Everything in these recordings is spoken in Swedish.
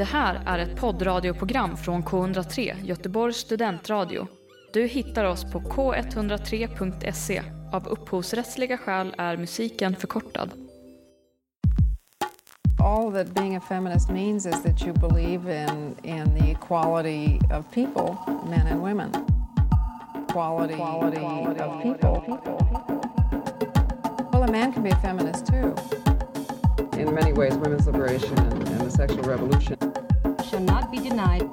Det här är ett poddradioprogram från K103, Göteborgs studentradio. Du hittar oss på k103.se. Av upphovsrättsliga skäl är musiken förkortad. all that being a feminist means is that you believe in in the equality of people, men and women. Equality, equality of people. Well, a man can be a feminist too in many ways women's liberation and, and the sexual revolution. shall not be denied.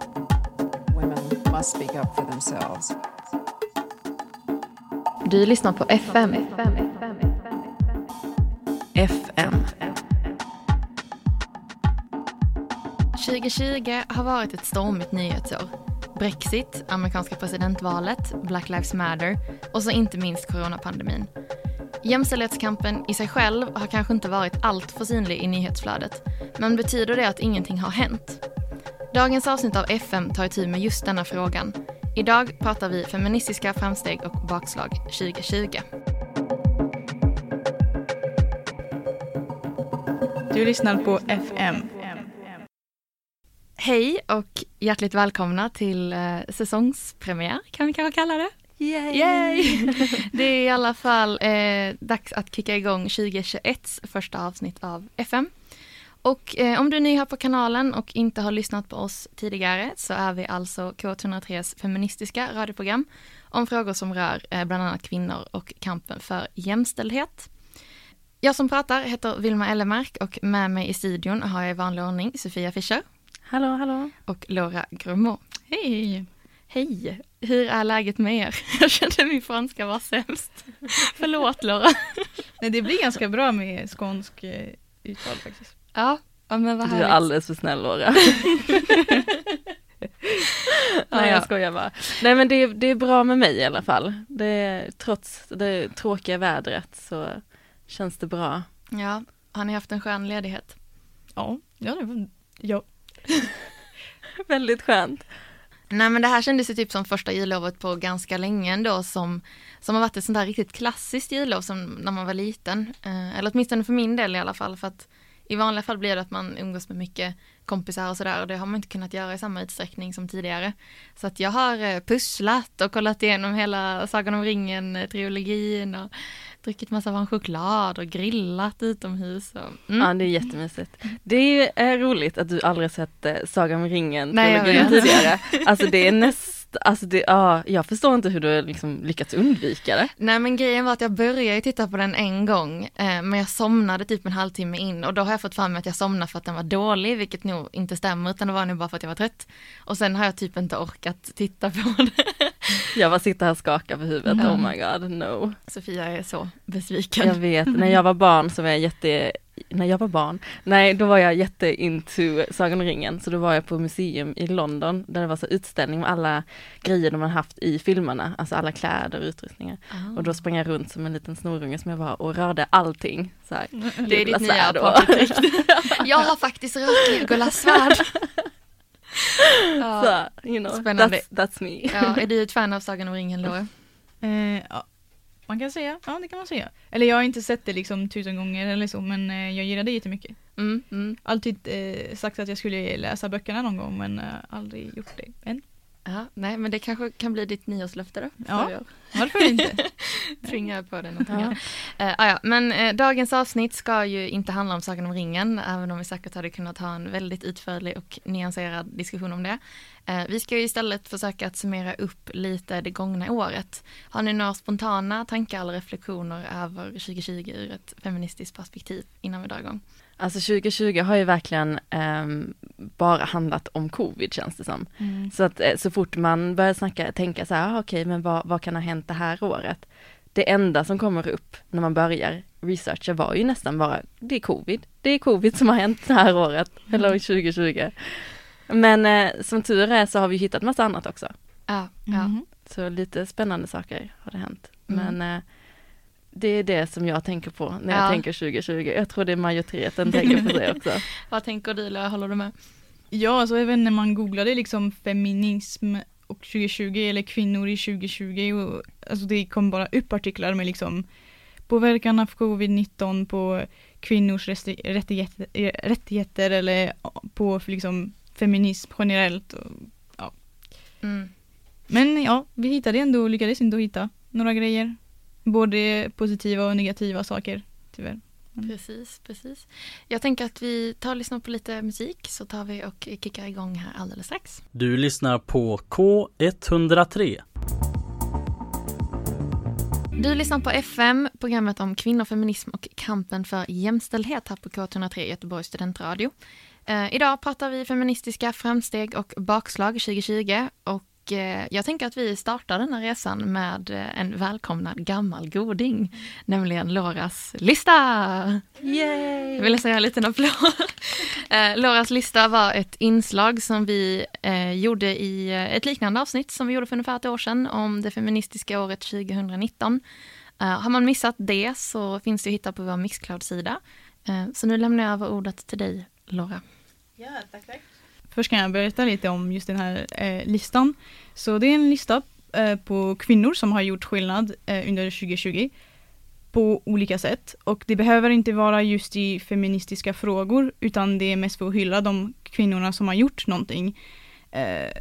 Women must speak up for themselves. Du lyssnar på FM. FM. 2020 har varit ett stormigt nyhetsår. Brexit, amerikanska presidentvalet, Black Lives Matter och så inte minst coronapandemin. Jämställdhetskampen i sig själv har kanske inte varit allt för synlig i nyhetsflödet, men betyder det att ingenting har hänt? Dagens avsnitt av FM tar itu med just denna frågan. Idag pratar vi feministiska framsteg och bakslag 2020. Du lyssnar på FM. Hej och hjärtligt välkomna till eh, säsongspremiär kan vi kanske kalla det. Yay! Det är i alla fall eh, dags att kicka igång 2021 första avsnitt av FM. Och eh, om du är ny här på kanalen och inte har lyssnat på oss tidigare så är vi alltså K103s feministiska radioprogram om frågor som rör eh, bland annat kvinnor och kampen för jämställdhet. Jag som pratar heter Vilma Ellemark och med mig i studion har jag i vanlig ordning Sofia Fischer Hallå, hallå. och Laura Grummo. Hej. Hej! Hur är läget med er? Jag kände min franska var sämst. Förlåt Laura. Nej, det blir ganska bra med skånsk eh, uttal faktiskt. Ja, ja men vad Du är härligt. alldeles för snäll Laura. Nej ja. jag skojar bara. Nej men det, det är bra med mig i alla fall. Det, är- trots det tråkiga vädret så känns det bra. Ja, har ni haft en skön ledighet? Ja, ja, det var, ja. Väldigt skönt. Nej men det här kändes ju typ som första jullovet på ganska länge ändå som, som har varit ett sånt där riktigt klassiskt jullov som när man var liten. Eh, eller åtminstone för min del i alla fall för att i vanliga fall blir det att man umgås med mycket kompisar och sådär och det har man inte kunnat göra i samma utsträckning som tidigare. Så att jag har eh, pusslat och kollat igenom hela Sagan om ringen-trilogin eh, och druckit massa varm choklad och grillat utomhus. Och, mm. Ja det är jättemysigt. Det är roligt att du aldrig sett eh, Sagan om ringen Nej, jag trilogin vet. tidigare. Alltså det är näst, alltså det, ja, jag förstår inte hur du liksom lyckats undvika det. Nej men grejen var att jag började titta på den en gång eh, men jag somnade typ en halvtimme in och då har jag fått fram att jag somnade för att den var dålig vilket nog inte stämmer utan det var nog bara för att jag var trött. Och sen har jag typ inte orkat titta på det. Jag bara sitter här och skakar på huvudet, Mm. oh my god no. Sofia är så besviken. Jag vet, när jag var barn så var jag jätte, när jag var barn, nej då var jag jätte into Sagan om ringen, så då var jag på museum i London där det var så utställning med alla grejer de har haft i filmerna, alltså alla kläder och utrustningar. Ah. Och då sprang jag runt som en liten snorunge som jag var och rörde allting. Så här, det är ditt nya. Jag har faktiskt rört Legolas svärd. Ja. Så, you know, Spännande. that's, that's me. ja, är du ett fan av Sagan om ringen Laura? Eh, ja. Man kan säga, ja det kan man säga. Eller jag har inte sett det liksom tusen gånger eller så, men eh, jag gillar det jättemycket. Mm, mm. Alltid eh, sagt att jag skulle läsa böckerna någon gång, men eh, aldrig gjort det än. Ja, nej men det kanske kan bli ditt nyårslöfte då? Ja. Varför inte? Tvinga på dig någonting. Ja. Uh, ja, men eh, dagens avsnitt ska ju inte handla om Sagan om ringen, även om vi säkert hade kunnat ha en väldigt utförlig och nyanserad diskussion om det. Eh, vi ska ju istället försöka att summera upp lite det gångna året. Har ni några spontana tankar eller reflektioner över 2020 ur ett feministiskt perspektiv innan vi drar igång? Alltså 2020 har ju verkligen ehm, bara handlat om covid känns det som. Så att eh, så fort man börjar snacka, tänka så här, ah, okej men vad, vad kan ha hänt det här året? Det enda som kommer upp när man börjar researcha var ju nästan bara, det är covid. Det är covid som har hänt det här året, eller 2020. Men eh, som tur är så har vi hittat massa annat också. Ja, ja. Mhm. Så lite spännande saker har det hänt. Mm. Men eh, det är det som jag tänker på när jag Ja. tänker 2020. Jag tror det är majoriteten tänker på det också. Vad tänker du Lea, håller du med? Ja, alltså även när man googlade liksom feminism och 2020 eller kvinnor i 2020 och alltså det kom bara upp artiklar med liksom påverkan av covid-19 på kvinnors rättigheter, rättigheter eller på liksom feminism generellt. Och, Mm. men ja, vi hittade ändå, lyckades ändå hitta några grejer. Både positiva och negativa saker, tyvärr. Mm. Precis, precis. Jag tänker att vi tar och lyssnar på lite musik så tar vi och kickar igång här alldeles strax. Du lyssnar på K103. Du lyssnar på FM, programmet om kvinnor, feminism och kampen för jämställdhet här på K103 Göteborgs studentradio. Eh, idag pratar vi feministiska framsteg och bakslag 2020 och eh, jag tänker att vi startar den här resan med eh, en välkomnad gammal goding, nämligen Loras lista! Yay! Jag vill säga en liten applåd. Eh, Loras lista var ett inslag som vi gjorde i ett liknande avsnitt som vi gjorde för ungefär ett år sedan om det feministiska året 2019. Eh, har man missat det så finns det att hitta på vår Mixcloud-sida. Så nu lämnar jag över ordet till dig, Laura. Först kan jag berätta lite om just den här eh, listan. Så det är en lista eh, på kvinnor som har gjort skillnad eh, under 2020 på olika sätt. Och det behöver inte vara just i feministiska frågor utan det är mest för att hylla de kvinnorna som har gjort någonting eh,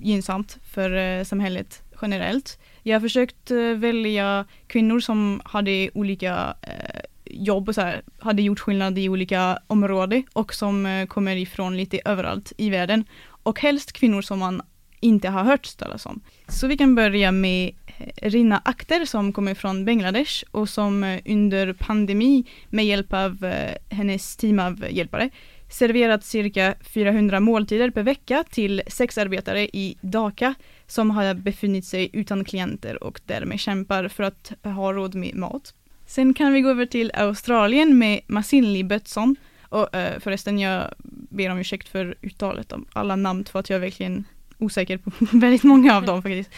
gynnsamt för eh, samhället generellt. Jag har försökt eh, välja kvinnor som hade olika eh, jobb och så här, hade gjort skillnad i olika områden och som eh, kommer ifrån lite överallt i världen. Och helst kvinnor som man inte har hört talas om. Så vi kan börja med eh, Rina Akter, som kommer från Bangladesh och som eh, under pandemi med hjälp av hennes team av hjälpare serverat cirka 400 måltider per vecka till sexarbetare i Dhaka som har befunnit sig utan klienter och därmed kämpar för att ha råd med mat. Sen kan vi gå över till Australien med Masinli Bötsson. Och eh, förresten, jag ber om ursäkt för uttalet av alla namn för att jag är verkligen osäker på väldigt många av dem faktiskt.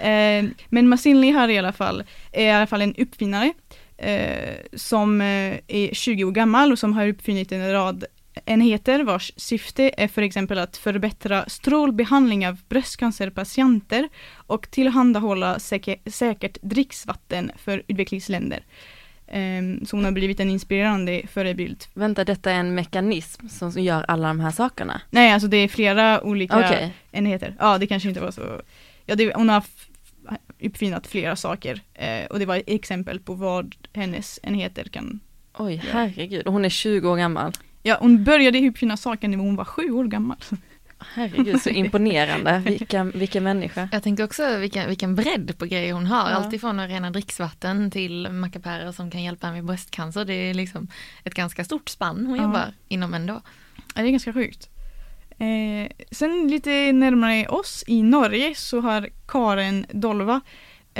Eh, men Masinli har i alla fall, är i alla fall en uppfinnare eh, som eh, är 20 år gammal och som har uppfunnit en rad enheter vars syfte är för exempel att förbättra strålbehandling av bröstcancerpatienter och tillhandahålla säker, säkert dricksvatten för utvecklingsländer. Ehm, så hon har blivit en inspirerande förebild. Vänta, detta är en mekanism som gör alla de här sakerna? Nej, alltså det är flera olika Okej, enheter. Ja, det kanske inte var så. Ja, det, hon har uppfinnat flera saker eh, och det var exempel på vad hennes enheter kan. oj herregud, och hon är 20 år gammal. Ja, hon började uppfinna saker när hon var sju år gammal. Herregud, så imponerande. Vilken, vilken människa. Jag tänker också vilken, vilken bredd på grejer hon har. Ja. Alltifrån att rena dricksvatten till mackapärer som kan hjälpa med bröstcancer. Det är liksom ett ganska stort spann hon Ja. jobbar inom ändå. Ja, det är ganska sjukt. Eh, sen lite närmare oss i Norge så har Karen Dolva,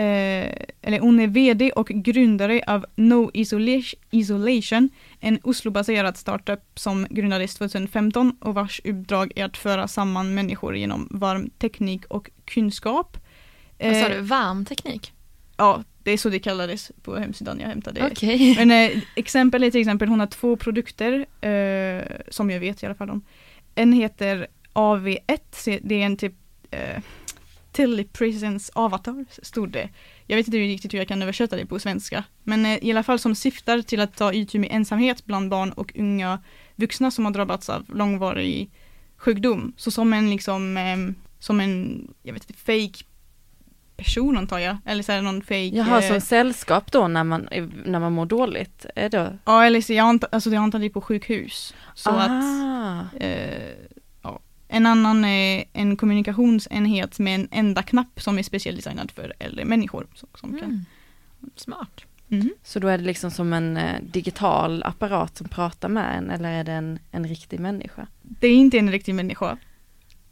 eh, eller hon är VD och grundare av No Isolation, en Oslo-baserad startup som grundades 2015 och vars uppdrag är att föra samman människor genom varm teknik och kunskap. Vad sa Eh, du, varm teknik? Ja, det är så det kallades på hemsidan jag hämtade. Okej. Men eh, exempel är till exempel, hon har två produkter eh, som jag vet i alla fall om. En heter AV1, så det är en typ eh, Telepresence Avatar, stod det. Jag vet inte riktigt hur jag kan översätta det på svenska. Men eh, i alla fall som syftar till att ta itu med ensamhet bland barn och unga vuxna som har drabbats av långvarig sjukdom. Så som en liksom, eh, som en, jag vet inte, fake person antar jag. Eller så är det någon fake Jaha, eh, som sällskap då när man, när man mår dåligt? Är det? Ja, eller så jag antar, alltså jag antar det på sjukhus. Så att, ah, eh, ja. En annan är en kommunikationsenhet med en enda knapp som är specialdesignad för äldre människor. Som, som kan. Mm. Smart. Mhm. så då är det liksom som en eh, digital apparat som pratar med en eller är det en, en riktig människa? Det är inte en riktig människa.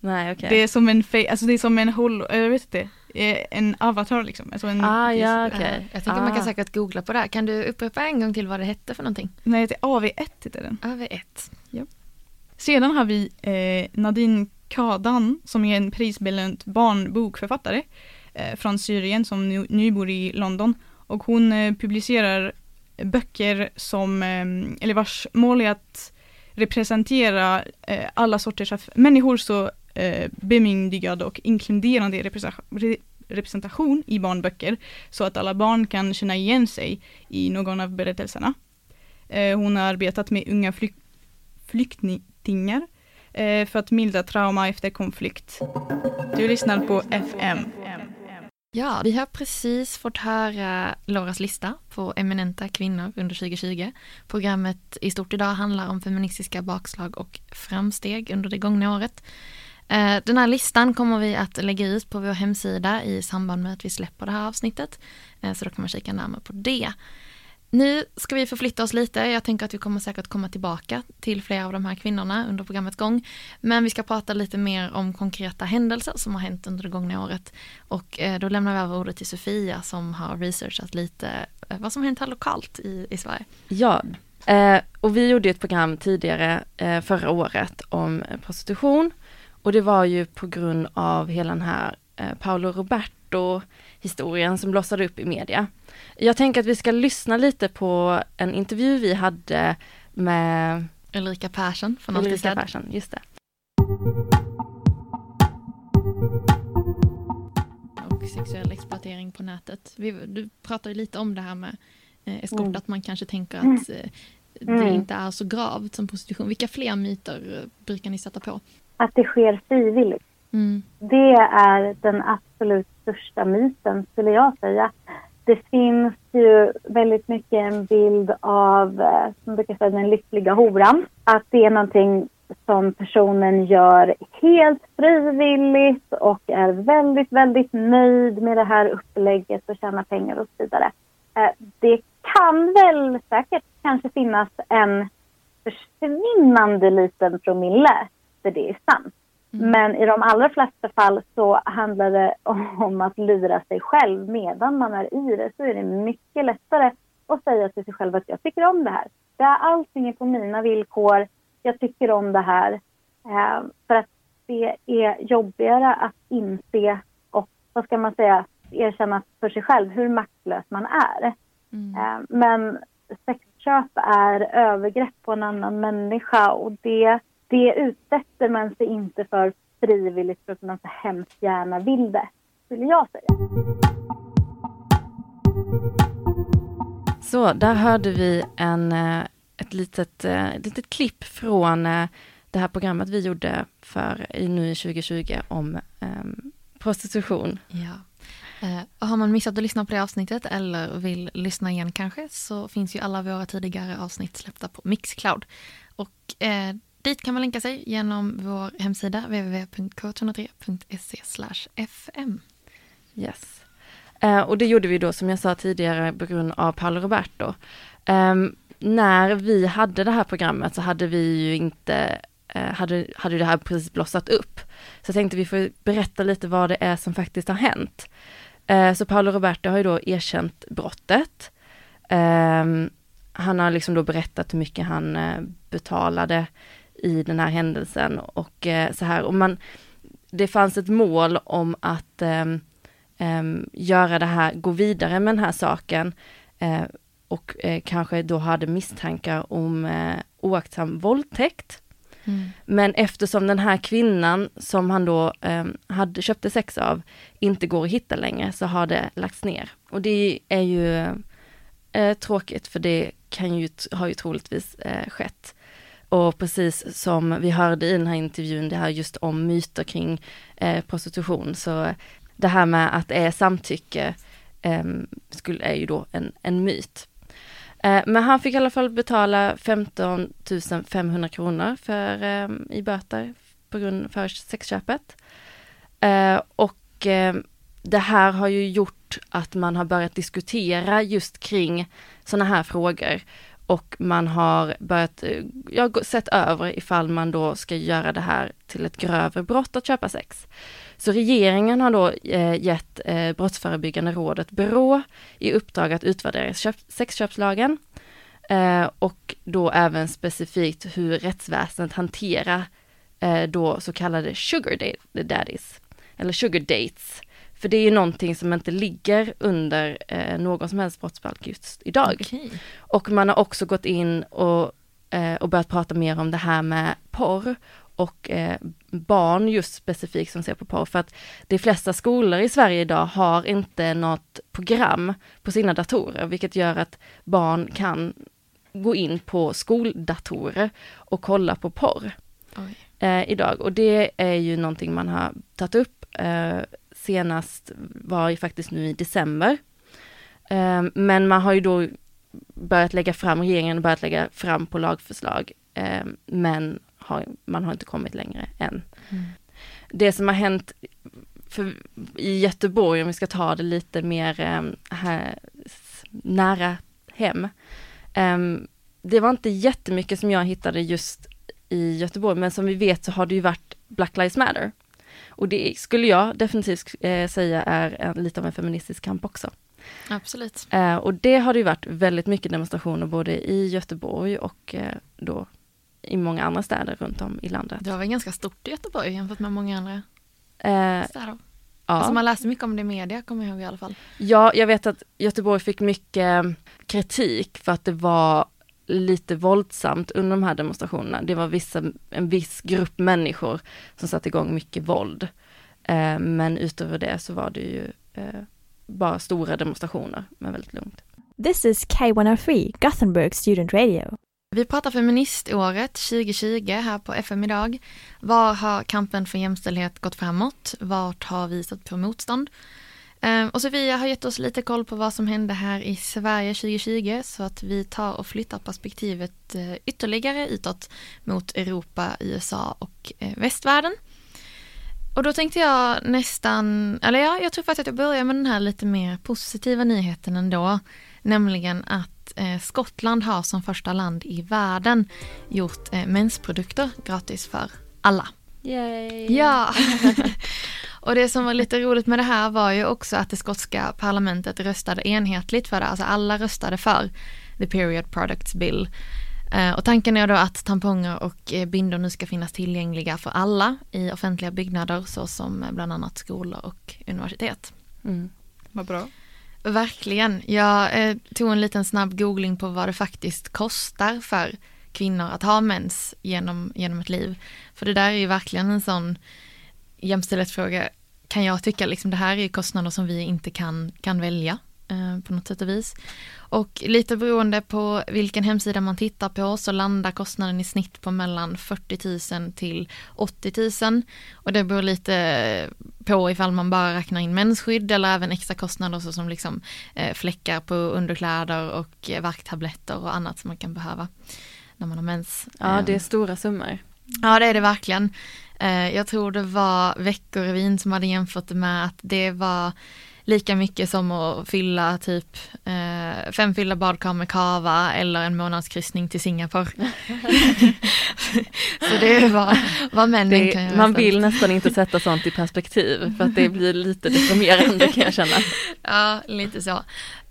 Nej, okej. Det är som en alltså det är som en holo, jag vet inte, eh, en avatar liksom. Alltså en, Ah, ja, okej. Jag tänker man kan Ah. säkert googla på det här. Kan du upprepa en gång till vad det hette för någonting? Nej, det är AV1 heter den. AV1. Sedan har vi eh, Nadine Kadan som är en prisbelönt barnbokförfattare eh, från Syrien som nu, nu bor i London. Och hon eh, publicerar böcker som, eh, eller vars mål är att representera eh, alla sorters av människor så eh, bemyndigad och inkluderande representation, i barnböcker så att alla barn kan känna igen sig i någon av berättelserna. Eh, hon har arbetat med unga flyk, flyktingar, eh, för att mildra trauma efter konflikt. Du lyssnar på FM. Ja, vi har precis fått höra Lauras lista på eminenta kvinnor under 2020. Programmet i stort idag handlar om feministiska bakslag och framsteg under det gångna året. Eh, den här listan kommer vi att lägga ut på vår hemsida i samband med att vi släpper det här avsnittet. Eh, så då kan man kika närmare på det. Nu ska vi förflytta oss lite. Jag tänker att vi kommer säkert komma tillbaka till flera av de här kvinnorna under programmets gång. Men vi ska prata lite mer om konkreta händelser som har hänt under det gångna året. Och eh, då lämnar vi över ordet till Sofia som har researchat lite eh, vad som hänt här lokalt i, i Sverige. Ja, eh, och vi gjorde ett program tidigare förra året om prostitution. Och det var ju på grund av hela den här Paolo Roberto historien som blossade upp i media. Jag tänker att vi ska lyssna lite på en intervju vi hade med Ulrika Persson från Ulrika Persson, just det. Och sexuell exploatering på nätet. Vi, du pratar ju lite om det här med eh, eskort, mm. att man kanske tänker att eh, det mm. inte är så gravt som prostitution. Vilka fler myter eh, brukar ni sätta på? Att det sker frivilligt. Mm. Det är den absolut största myten skulle jag säga. Det finns ju väldigt mycket en bild av, eh, som brukar säga, den lyckliga horan. Att det är någonting som personen gör helt frivilligt och är väldigt, väldigt nöjd med det här upplägget och tjänar pengar och så vidare. Eh, det kan väl säkert kanske finnas en försvinnande liten promille där det är sant. Mm. Men i de allra flesta fall så handlar det om att lura sig själv. Medan man är i det så är det mycket lättare att säga till sig själv att jag tycker om det här. Det är allting är på mina villkor. Jag tycker om det här. Eh, för att det är jobbigare att inse och, vad ska man säga, erkänna för sig själv hur maktlös man är. Mm. Eh, men sexköp är övergrepp på en annan människa och det det utsätter man sig inte för frivilligt för att man så hemskt gärna vill det, skulle jag säga. Så, där hörde vi en, eh, ett, litet, eh, ett litet klipp från eh, det här programmet vi gjorde för nu i 2020 om um, prostitution. Ja. Uh, har man missat att lyssna på det avsnittet eller vill lyssna igen kanske så finns ju alla våra tidigare avsnitt släppta på Mixcloud. Och uh, Dit kan man länka sig genom vår hemsida www.k103.se fm. Yes. Eh, och det gjorde vi då som jag sa tidigare på grund av Paolo Roberto. Eh, när vi hade det här programmet så hade vi ju inte, eh, hade, hade det här precis blossat upp. Så jag tänkte vi får berätta lite vad det är som faktiskt har hänt. Eh, så Paolo Roberto har ju då erkänt brottet. Ehm, han har liksom då berättat hur mycket han eh, betalade i den här händelsen och eh, så här. Och man, det fanns ett mål om att eh, eh, göra det här, gå vidare med den här saken eh, och eh, kanske då hade misstankar om eh, oaktsam våldtäkt. Mm. Men eftersom den här kvinnan som han då eh, hade, köpte sex av inte går att hitta längre så har det lagts ner. Och det är ju eh, tråkigt för det kan ju, har ju troligtvis eh, skett. Och precis som vi hörde i den här intervjun, det här just om myter kring eh, prostitution, så det här med att det är samtycke eh, skulle, är ju då en, en myt. Eh, men han fick i alla fall betala 15 500 kronor för, eh, i böter på grund för sexköpet. Eh, och eh, det här har ju gjort att man har börjat diskutera just kring sådana här frågor och man har börjat, eh, jag ja, sett över ifall man då ska göra det här till ett grövre brott att köpa sex. Så regeringen har då eh, gett eh, Brottsförebyggande rådet, BRÅ, i uppdrag att utvärdera sexköpslagen och då även specifikt hur rättsväsendet hanterar då så kallade sugar daddies, eller sugar dates. För det är ju någonting som inte ligger under eh, någon som helst brottsbalk just idag. Okay. Och man har också gått in och, eh, och börjat prata mer om det här med porr och eh, barn just specifikt som ser på porr. För att de flesta skolor i Sverige idag har inte något program på sina datorer, vilket gör att barn kan gå in på skoldatorer och kolla på porr. eh, idag. Och det är ju någonting man har tagit upp. Eh, senast var ju faktiskt nu i december. Eh, men man har ju då börjat lägga fram, regeringen har börjat lägga fram på lagförslag. Eh, men har, man har inte kommit längre än. Mm. Det som har hänt för, i Göteborg, om vi ska ta det lite mer eh, här, nära hem. Det var inte jättemycket som jag hittade just i Göteborg, men som vi vet så har det ju varit Black Lives Matter. Och det skulle jag definitivt eh, säga är en, lite av en feministisk kamp också. Absolut. Eh, och det har det ju varit väldigt mycket demonstrationer både i Göteborg och eh, då i många andra städer runt om i landet. Det var väl ganska stort i Göteborg jämfört med många andra eh, städer? Ja. Alltså man läste mycket om det i media, kommer jag ihåg i alla fall. Ja, jag vet att Göteborg fick mycket kritik för att det var lite våldsamt under de här demonstrationerna. Det var vissa, en viss grupp människor som satte igång mycket våld. Eh, men utöver det så var det ju eh, bara stora demonstrationer, men väldigt lugnt. This is K103, Gothenburg Student Radio. Vi pratar feministåret 2020 här på FM idag. Var har kampen för jämställdhet gått framåt? Vart har vi stött på motstånd? Ehm, och Sofia har gett oss lite koll på vad som hände här i Sverige 2020 så att vi tar och flyttar perspektivet eh, ytterligare utåt mot Europa, USA och eh, västvärlden. Och då tänkte jag nästan, eller ja, jag tror faktiskt att jag börjar med den här lite mer positiva nyheten ändå. Nämligen att eh, Skottland har som första land i världen gjort eh, mensprodukter gratis för alla. Yay! Ja! Och det som var lite roligt med det här var ju också att det skotska parlamentet röstade enhetligt för det, alltså alla röstade för the period products bill. Eh, och tanken är då att tamponger och eh, bindor nu ska finnas tillgängliga för alla i offentliga byggnader såsom bland annat skolor och universitet. Mm. Vad bra. Verkligen. Jag eh, tog en liten snabb googling på vad det faktiskt kostar för kvinnor att ha mens genom, genom ett liv. För det där är ju verkligen en sån jämställdhetsfråga kan jag tycka, liksom det här är kostnader som vi inte kan, kan välja eh, på något sätt och vis. Och lite beroende på vilken hemsida man tittar på så landar kostnaden i snitt på mellan 40 000 till 80 000. Och det beror lite på ifall man bara räknar in mensskydd eller även extra kostnader såsom liksom eh, fläckar på underkläder och eh, värktabletter och annat som man kan behöva när man har mens. Ja, det är stora summor. Ja, det är det verkligen. Eh, jag tror det var Veckorevyn som hade jämfört det med att det var lika mycket som att fylla typ eh, fem fyllda badkar med kava eller en månadskryssning till Singapore. så det är vad, vad männen det, kan göra. Man vill nästan inte sätta sånt i perspektiv för att det blir lite deprimerande kan jag känna. Ja, lite så.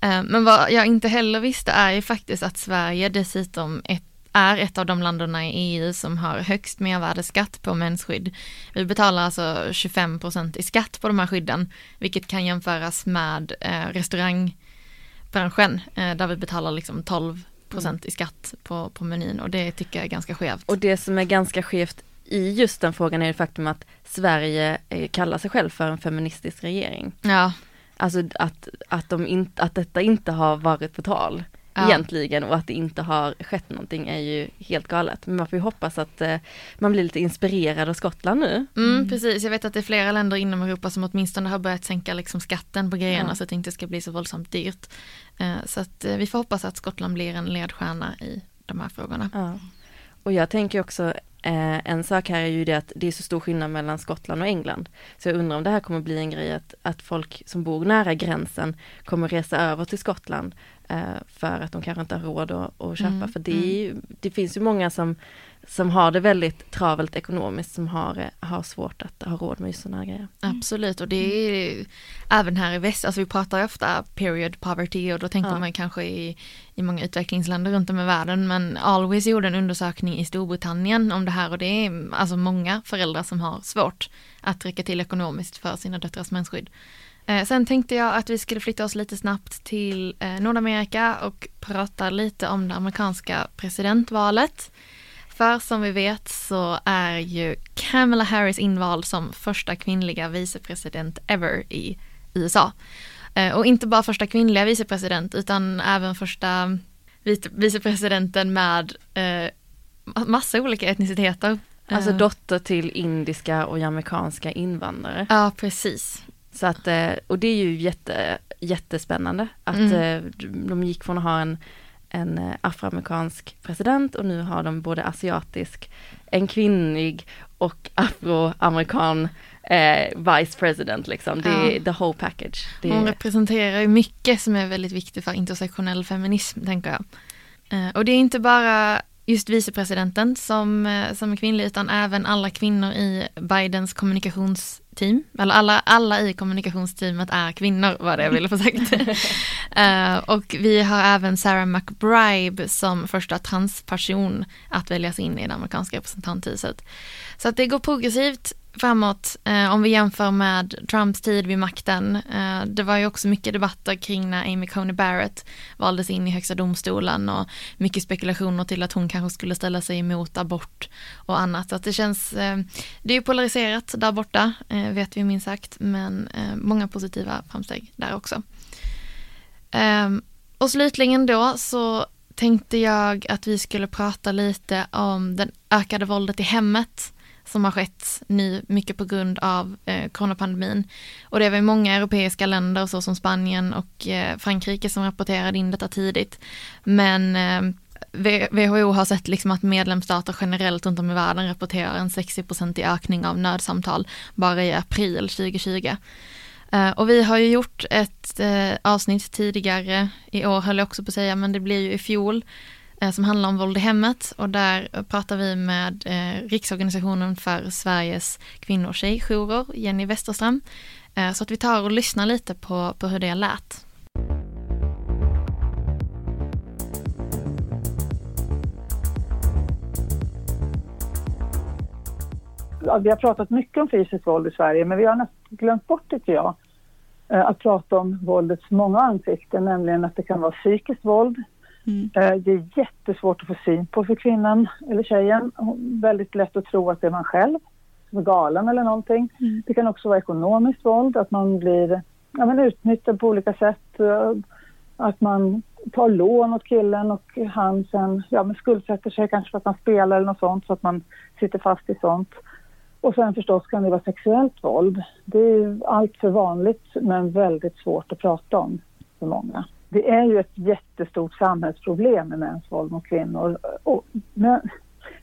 Eh, men vad jag inte heller visste är ju faktiskt att Sverige dessutom ett är ett av de länderna i EU som har högst mervärdesskatt på mensskydd. Vi betalar alltså 25% i skatt på de här skydden, vilket kan jämföras med eh, restaurangbranschen eh, där vi betalar liksom 12 procent i skatt på, på menyn och det tycker jag är ganska skevt. Och det som är ganska skevt i just den frågan är det faktum att Sverige eh, kallar sig själv för en feministisk regering. Ja. Alltså att, att, de in, att detta inte har varit på tal ja. egentligen och att det inte har skett någonting är ju helt galet. Men man får ju hoppas att eh, man blir lite inspirerad av Skottland nu. Mm, mm, precis, jag vet att det är flera länder inom Europa som åtminstone har börjat sänka liksom skatten på grejerna ja. så att det inte ska bli så våldsamt dyrt. Eh, så att eh, vi får hoppas att Skottland blir en ledstjärna i de här frågorna. Ja. Och jag tänker också Eh, en sak här är ju det att det är så stor skillnad mellan Skottland och England. Så jag undrar om det här kommer bli en grej att, att folk som bor nära gränsen kommer resa över till Skottland för att de kanske inte har råd att, att köpa. Mm, för det, mm. ju, det finns ju många som som har det väldigt travelt ekonomiskt som har, eh, har svårt att ha råd med just sådana här grejer. Absolut och det är även här i väst, alltså vi pratar ju ofta period poverty och då tänker ja. man kanske i, i många utvecklingsländer runt om i världen men Always gjorde en undersökning i Storbritannien om det här och det är alltså många föräldrar som har svårt att räcka till ekonomiskt för sina döttrars mensskydd. Eh, sen tänkte jag att vi skulle flytta oss lite snabbt till eh, Nordamerika och prata lite om det amerikanska presidentvalet. För som vi vet så är ju Kamala Harris invald som första kvinnliga vicepresident ever i USA. Eh, och inte bara första kvinnliga vicepresident utan även första vicepresidenten med eh, massa olika etniciteter. Alltså Eh, dotter till indiska och jamaicanska invandrare. Ja, precis. Så att, eh, och det är ju jätte, jättespännande att Mm. eh, de gick från att ha en, en eh, afroamerikansk president och nu har de både asiatisk, en kvinnlig och afroamerikan eh, vice president liksom. Det är Ja. the whole package. Det Hon representerar ju mycket som är väldigt viktigt för intersektionell feminism, tänker jag. Eh, Och det är inte bara just vicepresidenten som, som är kvinnlig, utan även alla kvinnor i Bidens kommunikationsteam. Eller alla, alla i kommunikationsteamet är kvinnor, var det jag ville få sagt. Eh, och vi har även Sarah McBride som första transperson att väljas in i det amerikanska representanthuset. Så att det går progressivt framåt eh, om vi jämför med Trumps tid vid makten. Eh, det var ju också mycket debatter kring när Amy Coney Barrett valdes in i högsta domstolen och mycket spekulationer till att hon kanske skulle ställa sig emot abort och annat. Så att det känns, eh, det är ju polariserat där borta, eh, Eh, vet vi minst sagt, men eh, många positiva framsteg där också. Ehm, och slutligen då så tänkte jag att vi skulle prata lite om den ökade våldet i hemmet som har skett nu mycket på grund av eh, coronapandemin. Och det var ju många europeiska länder så som Spanien och eh, Frankrike som rapporterade in detta tidigt. Men eh, WHO har sett liksom att medlemsstater generellt runt om i världen rapporterar en 60 i ökning av nödsamtal bara i april 2020. Eh, och vi har ju gjort ett eh, avsnitt tidigare i år höll jag också på att säga, men det blir ju i fjol eh, som handlar om våld i hemmet och där pratar vi med Riksorganisationen för Sveriges kvinno och tjejjourer, Jenny Westerström. Så att vi tar och lyssnar lite på, på hur det lät. Vi har pratat mycket om fysiskt våld i Sverige, men vi har nästan glömt bort, tycker jag, eh, att prata om våldets många ansikten, nämligen att det kan vara psykiskt våld. Eh, Det är jättesvårt att få syn på för kvinnan eller tjejen. Väldigt lätt att tro att det är man själv som är galen eller någonting. Det kan också vara ekonomiskt våld, att man blir ja, men utnyttjad på olika sätt. eh, Att man tar lån åt killen och han sen ja, men skuldsätter sig kanske för att man spelar eller något sånt så att man sitter fast i sånt. Och sen förstås kan det vara sexuellt våld. Det är allt för vanligt men väldigt svårt att prata om för många. Det är ju ett jättestort samhällsproblem med mäns våld mot kvinnor. Och, men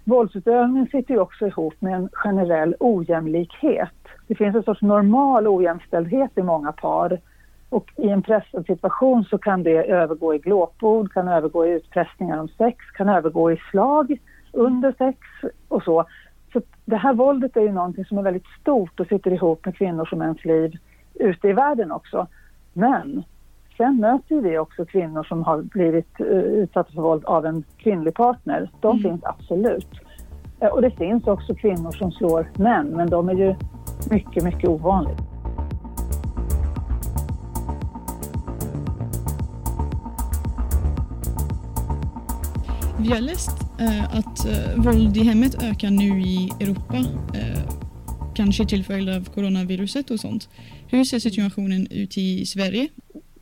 våldsutövningen sitter ju också ihop med en generell ojämlikhet. Det finns en sorts normal ojämställdhet i många par. Och i en pressad situation så kan det övergå i glåpord, kan övergå i utpressningar om sex, kan övergå i slag under sex och så. Så det här våldet är ju någonting som är väldigt stort och sitter ihop med kvinnors och mäns liv ute i världen också. Men sen möter vi också kvinnor som har blivit uh, utsatta för våld av en kvinnlig partner. De finns absolut. Eh, och det finns också kvinnor som slår män, men de är ju mycket, mycket ovanligt. Vi har läst Eh, att eh, våld i hemmet ökar nu i Europa. Eh, kanske till följd av coronaviruset och sånt. Hur ser situationen ut i Sverige?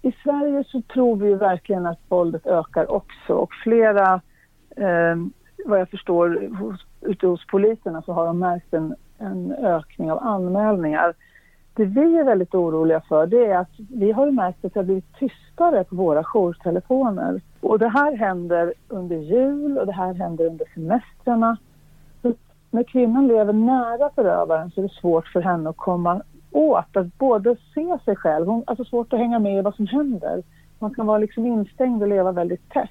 I Sverige så tror vi verkligen att våldet ökar också och flera, eh, vad jag förstår, hos, ute hos poliserna så har de märkt en, en ökning av anmälningar. Det vi är väldigt oroliga för det är att vi har märkt att det har blivit tystare på våra jourtelefoner. Och det här händer under jul och det här händer under semestrarna. Så när kvinnan lever nära förövaren så är det svårt för henne att komma åt att både se sig själv, hon, alltså svårt att hänga med i vad som händer. Man kan vara liksom instängd och leva väldigt tätt.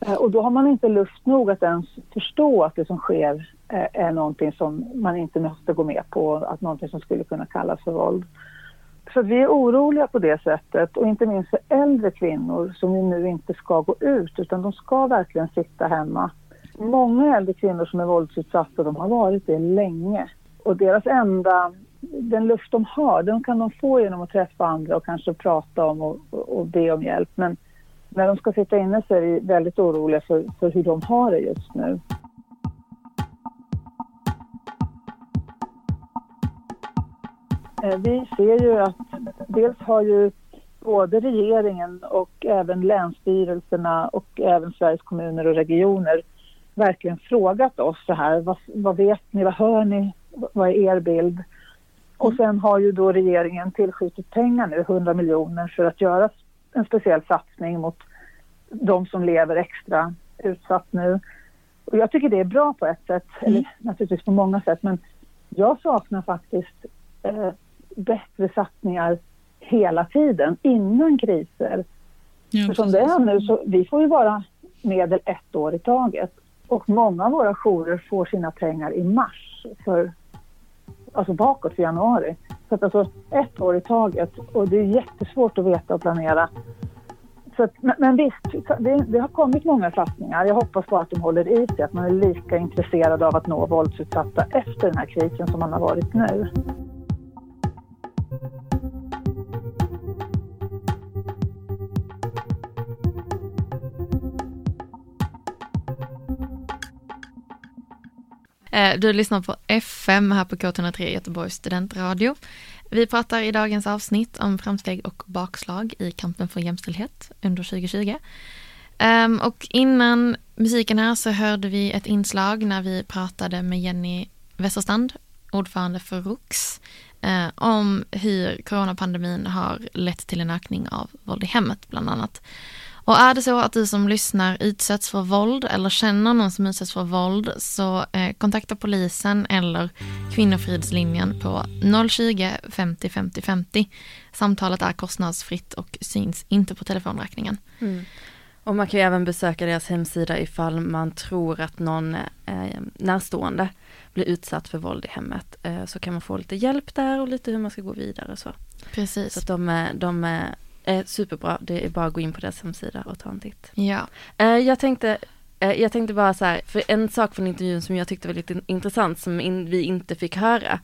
Eh, och då har man inte luft nog att ens förstå att det som sker eh, är någonting som man inte måste gå med på, att någonting som skulle kunna kallas för våld. Så vi är oroliga på det sättet och inte minst för äldre kvinnor som ju nu inte ska gå ut utan de ska verkligen sitta hemma. Många äldre kvinnor som är våldsutsatta de har varit det länge och deras enda, den luft de har den kan de få genom att träffa andra och kanske prata om och, och, och be om hjälp men när de ska sitta inne så är vi väldigt oroliga för, för hur de har det just nu. Vi ser ju att dels har ju både regeringen och även länsstyrelserna och även Sveriges kommuner och regioner verkligen frågat oss så här, vad, vad vet ni, vad hör ni, vad är er bild? Och sen har ju då regeringen tillskjutit pengar nu, 100 miljoner, för att göra en speciell satsning mot de som lever extra utsatt nu. Och jag tycker det är bra på ett sätt, mm. eller naturligtvis på många sätt, men jag saknar faktiskt eh, bättre satsningar hela tiden innan kriser. Ja, För som det är nu så vi får ju bara medel ett år i taget. Och många av våra jourer får sina pengar i mars, för, alltså bakåt för januari. Så att alltså ett år i taget och det är jättesvårt att veta och planera. Så att, men, men visst, det, det, har kommit många satsningar. Jag hoppas bara att de håller i sig, att man är lika intresserad av att nå våldsutsatta efter den här krisen som man har varit nu. Eh, du lyssnar på FM här på K103 Göteborgs studentradio. Vi pratar i dagens avsnitt om framsteg och bakslag i kampen för jämställdhet under 2020. Ehm, och innan musiken här så hörde vi ett inslag när vi pratade med Jenny Westerstrand, ordförande för ROX, eh, om hur coronapandemin har lett till en ökning av våld i hemmet bland annat. Och är det så att du som lyssnar utsätts för våld eller känner någon som utsätts för våld så eh, kontakta polisen eller Kvinnofridslinjen på 020 50 50 50. Samtalet är kostnadsfritt och syns inte på telefonräkningen. Mm. Och man kan ju även besöka deras hemsida ifall man tror att någon eh, närstående blir utsatt för våld i hemmet. Eh, så kan man få lite hjälp där och lite hur man ska gå vidare. Så. Precis. Så att de, de Eh, superbra, det är bara att gå in på deras hemsida och ta en titt. Ja. Eh, jag tänkte eh, jag tänkte bara så här, för en sak från intervjun som jag tyckte var lite intressant som in, vi inte fick höra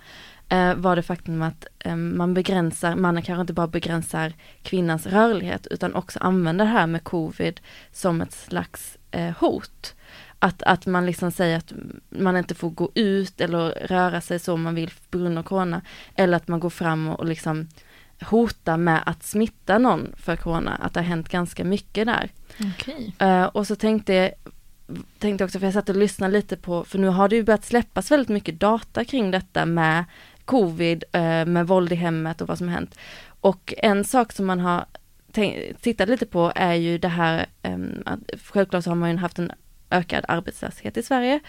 eh, var det faktum att eh, man begränsar, mannen kanske inte bara begränsar kvinnans rörlighet utan också använder det här med covid som ett slags hot. Att, att man liksom säger att man inte får gå ut eller röra sig så man vill på grund av corona. Eller att man går fram och, och liksom hota med att smitta någon för corona, att det har hänt ganska mycket där. Okay. Uh, eh, och så tänkte jag tänkte också, för jag satt och lyssnade lite på, för nu har det ju börjat släppas väldigt mycket data kring detta med covid, uh, med våld i hemmet och vad som har hänt. Och en sak som man har tittat lite på är ju det här, um, att självklart så har man ju haft en ökad arbetslöshet i Sverige,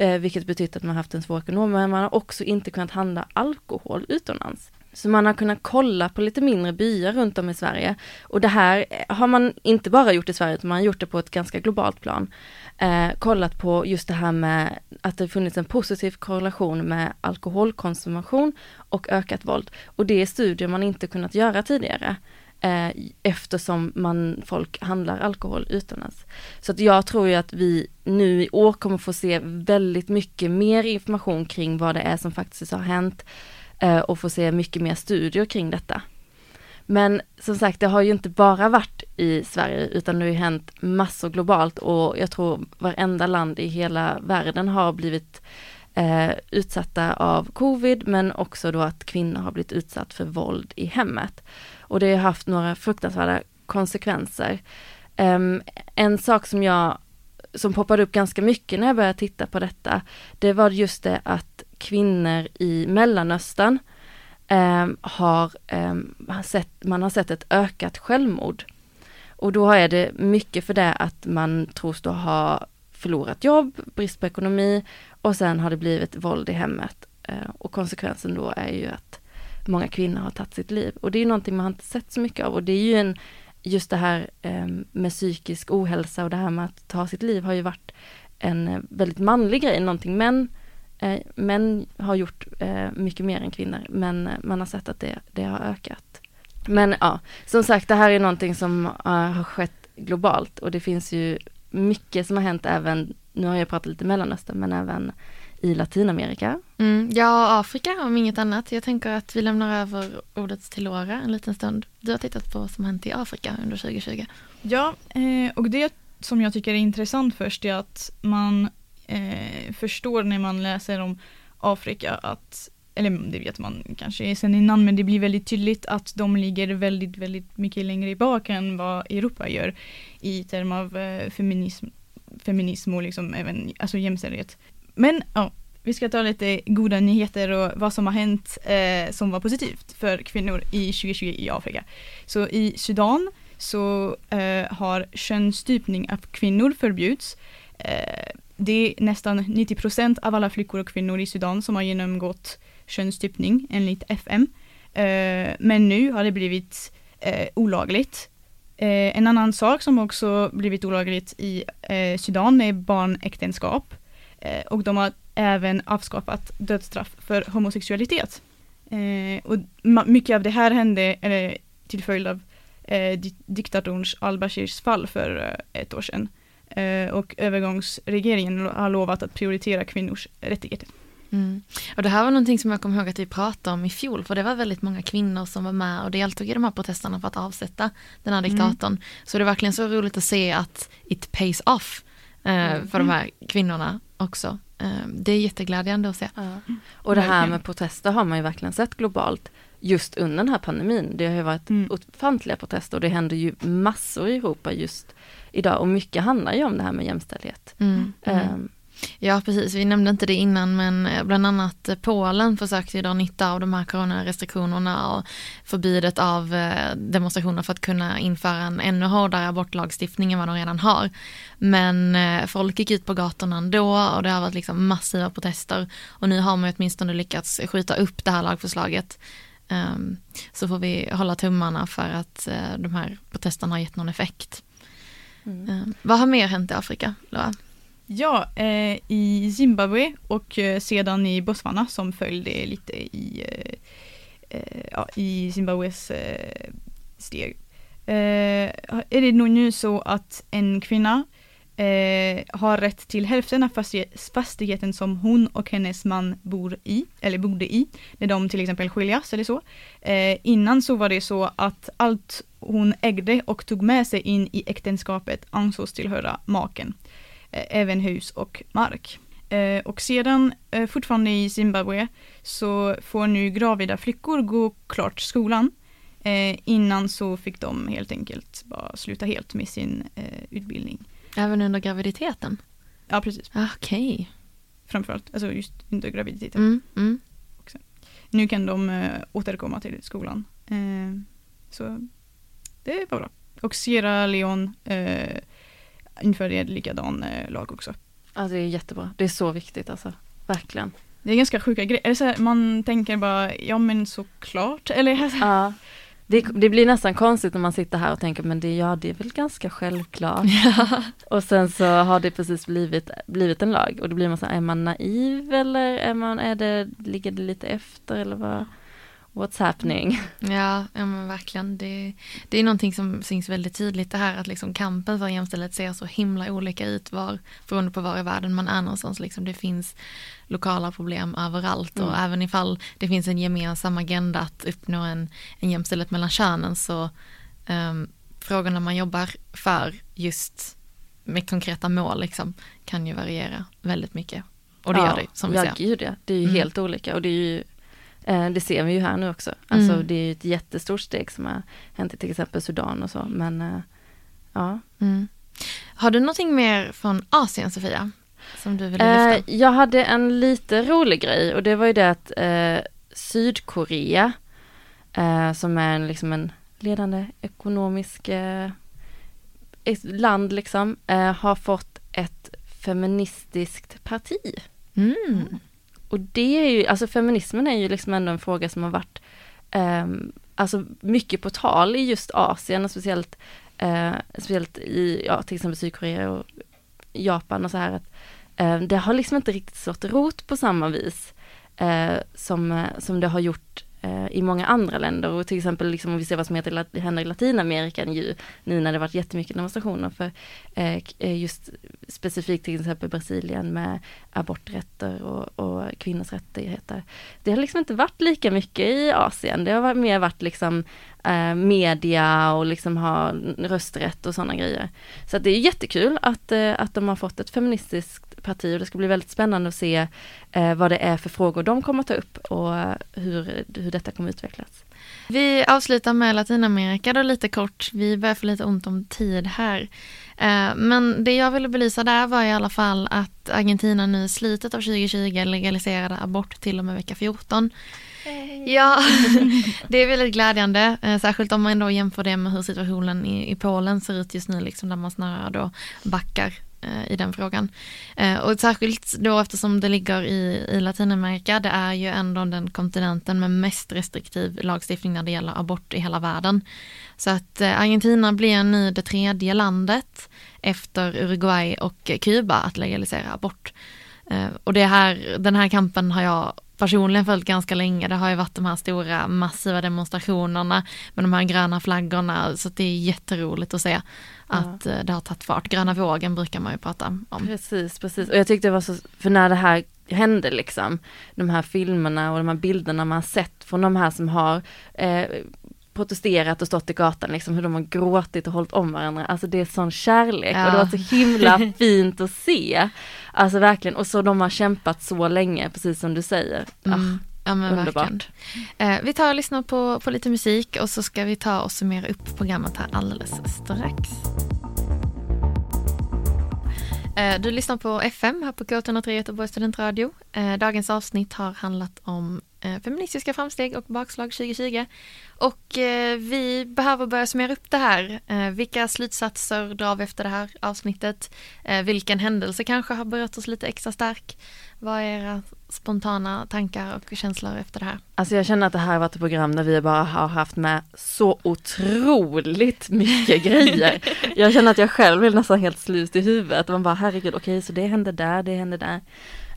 uh, vilket betyder att man har haft en svår ekonom, men man har också inte kunnat handla alkohol utomlands. Så man har kunnat kolla på lite mindre byar runt om i Sverige. Och det här har man inte bara gjort i Sverige, utan man har gjort det på ett ganska globalt plan. Eh, kollat på just det här med att det funnits en positiv korrelation med alkoholkonsumtion och ökat våld. Och det är studier man inte kunnat göra tidigare. Eh, eftersom man, folk handlar alkohol utomlands. Så att jag tror ju att vi nu i år kommer få se väldigt mycket mer information kring vad det är som faktiskt har hänt Eh, och få se mycket mer studier kring detta. Men som sagt, det har ju inte bara varit i Sverige utan det har ju hänt massor globalt och jag tror varenda land i hela världen har blivit eh, utsatta av covid men också då att kvinnor har blivit utsatt för våld i hemmet. Och det har haft några fruktansvärda konsekvenser. Um, en sak som jag som poppade upp ganska mycket när jag började titta på detta, det var just det att kvinnor i Mellanöstern eh, har eh, sett, man har sett ett ökat självmord. Och då är det mycket för det att man tros då ha förlorat jobb, brist på ekonomi och sen har det blivit våld i hemmet. Eh, och konsekvensen då är ju att många kvinnor har tagit sitt liv. Och det är någonting man inte sett så mycket av och det är ju en, just det här eh, med psykisk ohälsa och det här med att ta sitt liv har ju varit en eh, väldigt manlig grej, någonting män Eh, män har gjort eh, mycket mer än kvinnor, men eh, man har sett att det, det har ökat. Men ja, som sagt, det här är någonting som uh, har skett globalt och det finns ju mycket som har hänt även, nu har jag pratat lite Mellanöstern, men även i Latinamerika. Mm, ja, Afrika om inget annat. Jag tänker att vi lämnar över ordet till Laura en liten stund. Du har tittat på vad som hänt i Afrika under 2020. Ja, och det som jag tycker är intressant först är att man eh, förstår när man läser om Afrika att eller det vet man kanske sen innan, men det blir väldigt tydligt att de ligger väldigt, väldigt mycket längre bak än vad Europa gör i termer av eh, feminism feminism och liksom även alltså jämställdhet. Men ja, vi ska ta lite goda nyheter och vad som har hänt eh, som var positivt för kvinnor i 2020 i Afrika. Så i Sudan så eh, har könsstypning av kvinnor förbjuds. Eh, det är nästan 90 procent av alla flickor och kvinnor i Sudan som har genomgått könsstympning enligt FM. Eh, men nu har det blivit eh, olagligt. Eh, en annan sak som också blivit olagligt i Sudan är barnäktenskap. Och de har även avskaffat dödsstraff för homosexualitet. Och mycket av det här hände till följd av diktatorns al-Bashirs fall för ett år sedan. Eh, och övergångsregeringen har lovat att prioritera kvinnors rättigheter. Mm. Och det här var någonting som jag kommer ihåg att vi pratade om i fjol, för det var väldigt många kvinnor som var med och deltog i de här protesterna för att avsätta den här diktatorn. Mm. Så det är verkligen så roligt att se att it pays off eh, mm. för de här kvinnorna också. Eh, det är jätteglädjande att se. Ja. Och det här med protester har man ju verkligen sett globalt just under den här pandemin. Det har ju varit mm. ofantliga protester och det händer ju massor i Europa just idag och mycket handlar ju om det här med jämställdhet. Mm. Um, Ja precis, vi nämnde inte det innan men eh, bland annat eh, Polen försökte ju dra nytta av de här coronarestriktionerna och förbudet av eh, demonstrationer för att kunna införa en ännu hårdare abortlagstiftning än vad de redan har. Men folk gick ut på gatorna ändå och det har varit liksom massiva protester och nu har man åtminstone lyckats skjuta upp det här lagförslaget. Ehm, så får vi hålla tummarna för att de här protesterna har gett någon effekt. Mm. Eh, vad har mer hänt i Afrika, Laura? Ja, eh, i Zimbabwe och eh, sedan i Botswana som följde lite i, eh, eh ja, i Zimbabwes eh, steg. Eh, är det nog nu så att en kvinna Eh, har rätt till hälften av fastigheten som hon och hennes man bor i, eller bodde i, när de till exempel skiljas eller så. Eh, innan så var det så att allt hon ägde och tog med sig in i äktenskapet ansågs tillhöra maken. Eh, även hus och mark. Eh, och sedan, eh, fortfarande i Zimbabwe, så får nu gravida flickor gå klart skolan. Eh, innan så fick de helt enkelt bara sluta helt med sin utbildning. Även under graviditeten? Ja, precis. Okej. Okay. Framförallt, alltså just under graviditeten. Mm, mm. Nu kan de återkomma till skolan. så det var bra. Och Sierra Leone införde likadan eh, lag också. Ja det är jättebra, det är så viktigt alltså, verkligen. Det är ganska sjuka grejer, man tänker bara, ja men såklart, eller? Ja. Det, det, blir nästan konstigt när man sitter här och tänker men det, ja, det är väl ganska självklart. Ja. Och sen så har det precis blivit, blivit en lag och då blir man så här, är man naiv eller är man, är det, ligger det lite efter eller vad? What's happening. Ja, ja men verkligen. Det, det är någonting som syns väldigt tydligt det här att liksom kampen för jämställdhet ser så himla olika ut var, beroende på var i världen man är någonstans. Liksom det finns lokala problem överallt och mm. även ifall det finns en gemensam agenda att uppnå en, en jämställdhet mellan könen så um, frågorna man jobbar för just med konkreta mål liksom, kan ju variera väldigt mycket. Och det ja, gör det som vi ja, ser. Gud ja, det är ju mm. helt olika och det är ju det ser vi ju här nu också. Alltså mm. det är ju ett jättestort steg som har hänt i till exempel Sudan och så. Men eh, ja. Mm. Har du någonting mer från Asien Sofia? Som du ville lyfta? Eh, jag hade en lite rolig grej och det var ju det att eh, Sydkorea eh, som är en, liksom en ledande ekonomisk eh, land liksom har fått ett feministiskt parti. Mm. Och det är ju, alltså feminismen är ju liksom ändå en fråga som har varit um, alltså mycket på tal i just Asien och speciellt, eh, speciellt i, ja till exempel Sydkorea och Japan och så här att eh, det har liksom inte riktigt slått rot på samma vis eh, som, eh, som det har gjort eh, i många andra länder. Och till exempel liksom om vi ser vad som heter, händer i Latinamerika ju, nu när det varit jättemycket demonstrationer för eh, just specifikt till exempel Brasilien med aborträtter och, och kvinnors rättigheter. Det har liksom inte varit lika mycket i Asien, det har mer varit liksom eh, media och liksom ha rösträtt och sådana grejer. Så det är jättekul att, eh, att de har fått ett feministiskt parti och det ska bli väldigt spännande att se eh, vad det är för frågor de kommer att ta upp och eh, hur, hur detta kommer utvecklas. Vi avslutar med Latinamerika då lite kort. Vi börjar få lite ont om tid här. Eh, men det jag ville belysa där var i alla fall att Argentina nu i slutet av 2020 legaliserade abort till och med vecka 14. Ja, det är väldigt glädjande, eh, särskilt om man då jämför det med hur situationen i, i Polen ser ut just nu, liksom där man snarare då backar eh, i den frågan. Och särskilt då eftersom det ligger i, i Latinamerika, det är ju ändå den kontinenten med mest restriktiv lagstiftning när det gäller abort i hela världen. Så att Argentina blir nu det tredje landet efter Uruguay och Kuba att legalisera abort. Och det här, den här kampen har jag personligen följt ganska länge. Det har ju varit de här stora massiva demonstrationerna med de här gröna flaggorna så det är jätteroligt att se att ja. Eh, det har tagit fart. Gröna vågen brukar man ju prata om. Precis, precis. Och jag tyckte det var så, för när det här hände liksom, de här filmerna och de här bilderna man sett från de här som har eh, protesterat och stått i gatan, liksom hur de har gråtit och hållit om varandra. Alltså det är sån kärlek ja. och det var så himla fint att se. Alltså verkligen, och så de har kämpat så länge, precis som du säger. Mm. Ah, ja, men underbart. Eh, vi tar och lyssnar på, på lite musik och så ska vi ta och summera upp programmet här alldeles strax. Eh, du lyssnar på FM här på K103 Göteborgs studentradio. Eh, dagens avsnitt har handlat om feministiska framsteg och bakslag 2020. Och vi behöver börja summera upp det här. Vilka slutsatser drar vi efter det här avsnittet? Vilken händelse kanske har berört oss lite extra stark? Vad är era spontana tankar och känslor efter det här? Alltså jag känner att det här har varit ett program där vi bara har haft med så otroligt mycket grejer. Jag känner att jag själv är nästan helt slut i huvudet. Man bara herregud, okej okay, så det hände där, det hände där.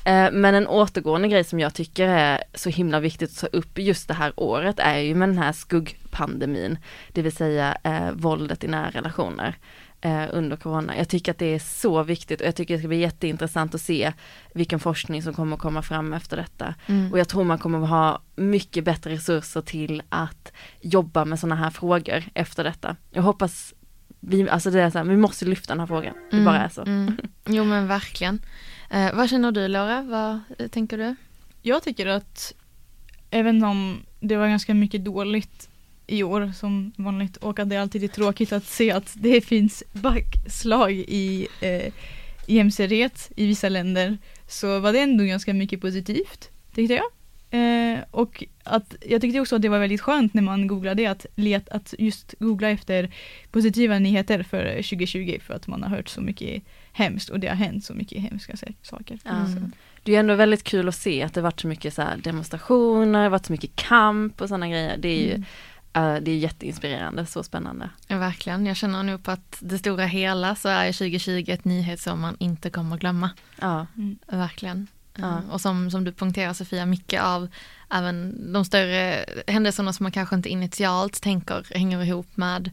Eh, men en återgående grej som jag tycker är så himla viktigt att ta upp just det här året är ju med den här skuggpandemin, det vill säga eh, våldet i nära relationer eh, under corona. Jag tycker att det är så viktigt och jag tycker det ska bli jätteintressant att se vilken forskning som kommer att komma fram efter detta. Mm. Och jag tror man kommer att ha mycket bättre resurser till att jobba med sådana här frågor efter detta. Jag hoppas vi, alltså det är så här, vi måste lyfta den här frågan. Det mm. bara är så. Mm. Jo men verkligen. Eh, vad känner du Laura? Vad eh, tänker du? Jag tycker att även om det var ganska mycket dåligt i år som vanligt och att det alltid är tråkigt att se att det finns backslag i eh, jämställdhet i vissa länder så var det ändå ganska mycket positivt tyckte jag. Eh, och att jag tyckte också att det var väldigt skönt när man googlade att, let, att just googla efter positiva nyheter för eh, 2020 för att man har hört så mycket hemskt och det har hänt så mycket hemska saker. Mm. Det är ändå väldigt kul att se att det varit så mycket så demonstrationer, varit så mycket kamp och sådana grejer. Det är ju mm. Uh, det är jätteinspirerande, så spännande. Ja, verkligen. Jag känner nog på att det stora hela så är 2020 ett nyhetsår man inte kommer att glömma. Ja. Mm. Verkligen. Ja. Uh, och som, som du poängterar Sofia, mycket av även de större händelserna som man kanske inte initialt tänker hänger ihop med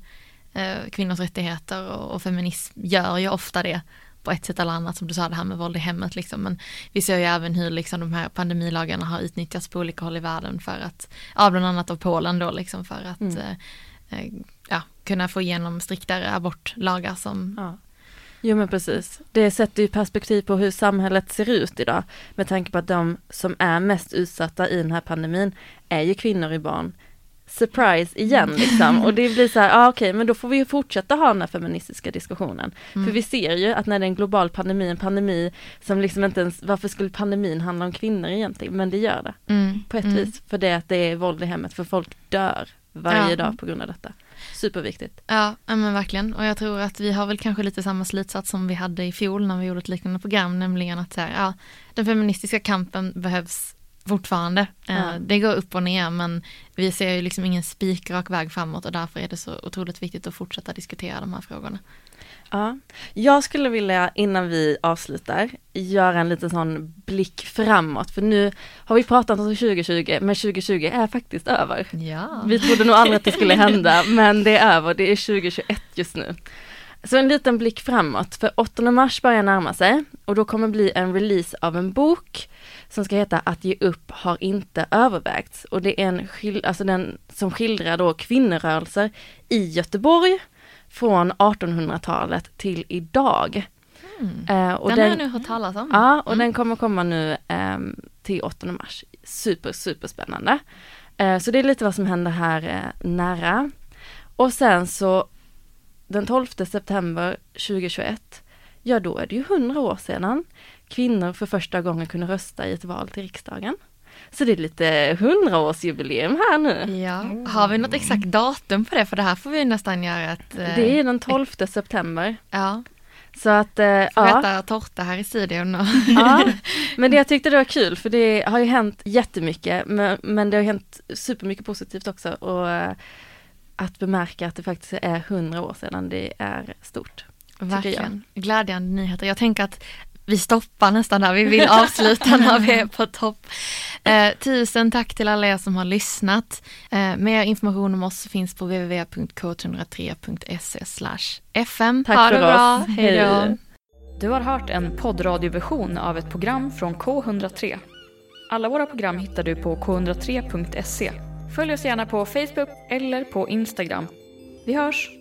uh, kvinnors rättigheter och, och feminism gör ju ofta det på ett sätt eller annat som du sa det här med våld i hemmet liksom. Men vi ser ju även hur liksom de här pandemilagarna har utnyttjats på olika håll i världen för att, ja bland annat av Polen då liksom för att mm. eh, eh ja, kunna få igenom striktare abortlagar som ja. Jo men precis. Det sätter ju perspektiv på hur samhället ser ut idag. Med tanke på att de som är mest utsatta i den här pandemin är ju kvinnor och barn surprise igen liksom. Och det blir så här, ah, okej okay, men då får vi fortsätta ha den här feministiska diskussionen. Mm. För vi ser ju att när det är en global pandemi, en pandemi som liksom inte ens, varför skulle pandemin handla om kvinnor egentligen? Men det gör det. Mm. På ett mm. vis. För det att det är våld i hemmet, för folk dör varje ja. dag på grund av detta. Superviktigt. Ja, men verkligen. Och jag tror att vi har väl kanske lite samma slutsats som vi hade i fjol när vi gjorde ett liknande program, nämligen att så här, ja, den feministiska kampen behövs fortfarande. Eh, ja. Det går upp och ner men vi ser ju liksom ingen spikrak väg framåt och därför är det så otroligt viktigt att fortsätta diskutera de här frågorna. Ja, jag skulle vilja innan vi avslutar göra en liten sån blick framåt för nu har vi pratat om 2020 men 2020 är faktiskt över. Ja. Vi trodde nog aldrig att det skulle hända men det är över, det är 2021 just nu. Så en liten blick framåt för 8 mars börjar närma sig och då kommer bli en release av en bok som ska heta Att ge upp har inte övervägts. Och det är en skil, alltså den som skildrar då kvinnorörelser i Göteborg från 1800-talet till idag. Mm. Eh, och den, den har jag nu hört talas om. Ja, och mm. den kommer komma nu eh, till 8 mars. Super, super spännande. Eh, så det är lite vad som händer här eh, nära. Och sen så den 12 september 2021, ja då är det ju 100 år sedan kvinnor för första gången kunde rösta i ett val till riksdagen. Så det är lite hundraårsjubileum här nu. Ja, har vi något exakt datum på det? För det här får vi nästan göra ett... Det är den 12 september. Ja. Så att, eh, ja. äta tårta här i studion. ja, men det jag tyckte det var kul för det har ju hänt jättemycket men, men det har hänt supermycket positivt också och eh, att bemärka att det faktiskt är hundra år sedan det är stort. Verkligen, glädjande nyheter. Jag tänker att vi stoppar nästan där, vi vill avsluta när vi är på topp. Eh, tusen tack till alla er som har lyssnat. Eh, mer information om oss finns på www.k103.se fm. Tack ha för det bra, hej då. Du har hört en poddradioversion av ett program från K103. Alla våra program hittar du på k103.se. Följ oss gärna på Facebook eller på Instagram. Vi hörs!